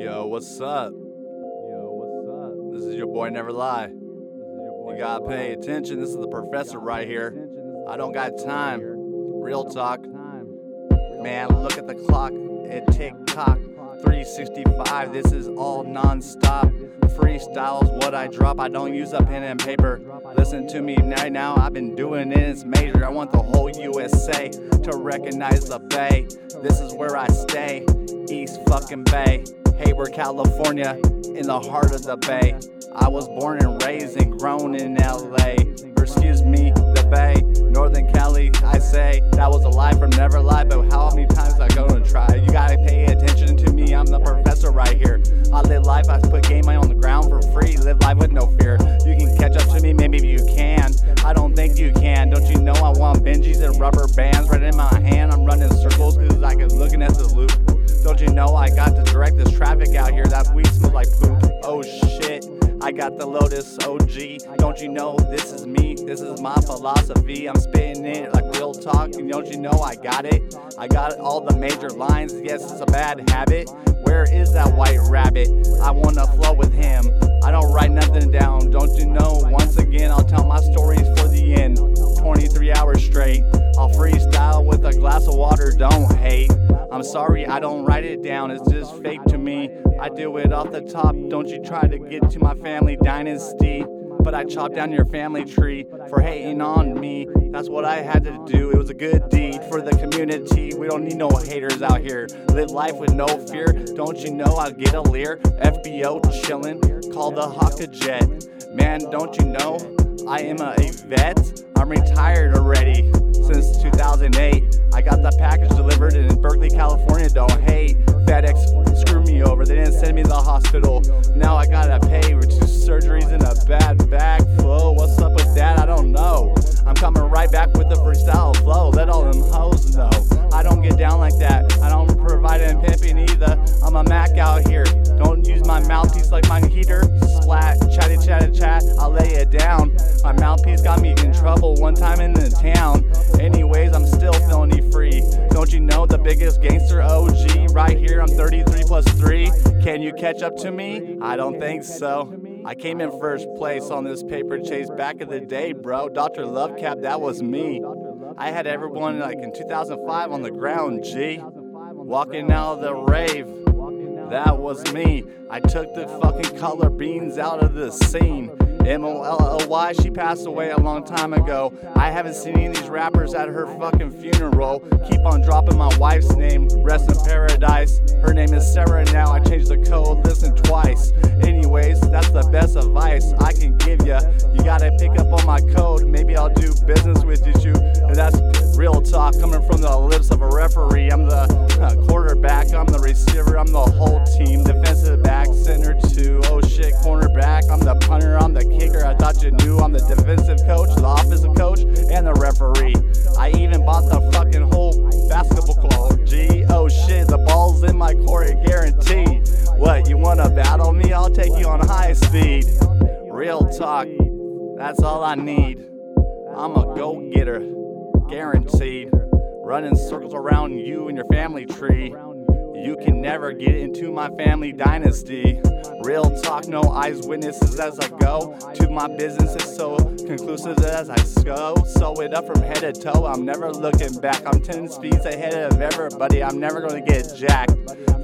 Yo, what's up? Yo, what's up? This is your boy Never Lie. This is your boy. You gotta pay attention. This is the professor right here. I don't got time. Real talk. Man, look at the clock. It tick tock. 365. This is all non-stop. Freestyles what I drop. I don't use a pen and paper. Listen to me right now. I've been doing it. It's major. I want the whole USA to recognize the Bay. This is where I stay. East fucking Bay. Hayward, California, in the heart of the Bay. I was born and raised and grown in LA. Or excuse me, the Bay, Northern Cali. I say that was a lie from never lie, but how many times I gonna try? You gotta pay attention to me. I'm the professor right here. I live life. I put game on the ground for free. Live life with no fear. You can catch up to me, maybe you can. I don't think you can. Don't you know I want Benjis and rubber bands right in my hand? I'm running circles because I can looking at the loop. Don't you know I got to direct this traffic out here? That weed smells like poop. Oh shit. I got the Lotus OG. Don't you know this is me? This is my philosophy. I'm spitting it like real talk. And don't you know I got it? I got all the major lines. Yes, it's a bad habit. Where is that white rabbit? I wanna flow with him. I don't write nothing down. Don't I'm sorry, I don't write it down. It's just fake to me. I do it off the top. Don't you try to get to my family dynasty. But I chopped down your family tree for hating on me. That's what I had to do. It was a good deed for the community. We don't need no haters out here. Live life with no fear. Don't you know I get a leer? FBO chillin', call the Hawker jet. Man, don't you know I am a vet? I'm retired already since 2008. I got the package delivered in Berkeley, California. Don't hate FedEx, screw me over. They didn't send me to the hospital. Now I gotta pay for two surgeries and a bad back one time in the town. Anyways, I'm still felony free. Don't you know the biggest gangster OG right here? I'm 33 plus 3. Can you catch up to me? I don't think so. I came in first place on this paper chase back in the day, bro. Dr. Lovecap, that was me. I had everyone like in 2005 on the ground, G. Walking out of the rave. That was me. I took the fucking color beans out of the scene. M O L L Y, she passed away a long time ago. I haven't seen any of these rappers at her fucking funeral. Keep on dropping my wife's name, rest in paradise. Her name is Sarah now. I changed the code, listen twice. Anyways, that's the best advice I can give ya. You gotta pick up on my code. Maybe I'll do business with you. And that's real talk coming from the lips of a referee. I'm the I'm the defensive coach, the offensive coach, and the referee. I even bought the fucking whole basketball court. Gee, oh shit, the ball's in my court, guaranteed. What, you wanna battle me? I'll take you on high speed. Real talk, that's all I need. I'm a go getter, guaranteed. Running circles around you and your family tree. You can never get into my family dynasty. Real talk, no eyes witnesses as I go. To my business is so conclusive as I go. Sew it up from head to toe. I'm never looking back. I'm 10 speeds ahead of everybody. I'm never gonna get jacked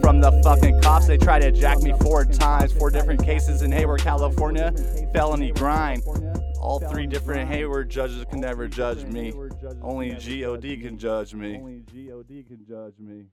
from the fucking cops. They tried to jack me four times. Four different cases in Hayward, California. Felony grind. All three different Hayward judges can never judge me. Only GOD can judge me. Only God can judge me.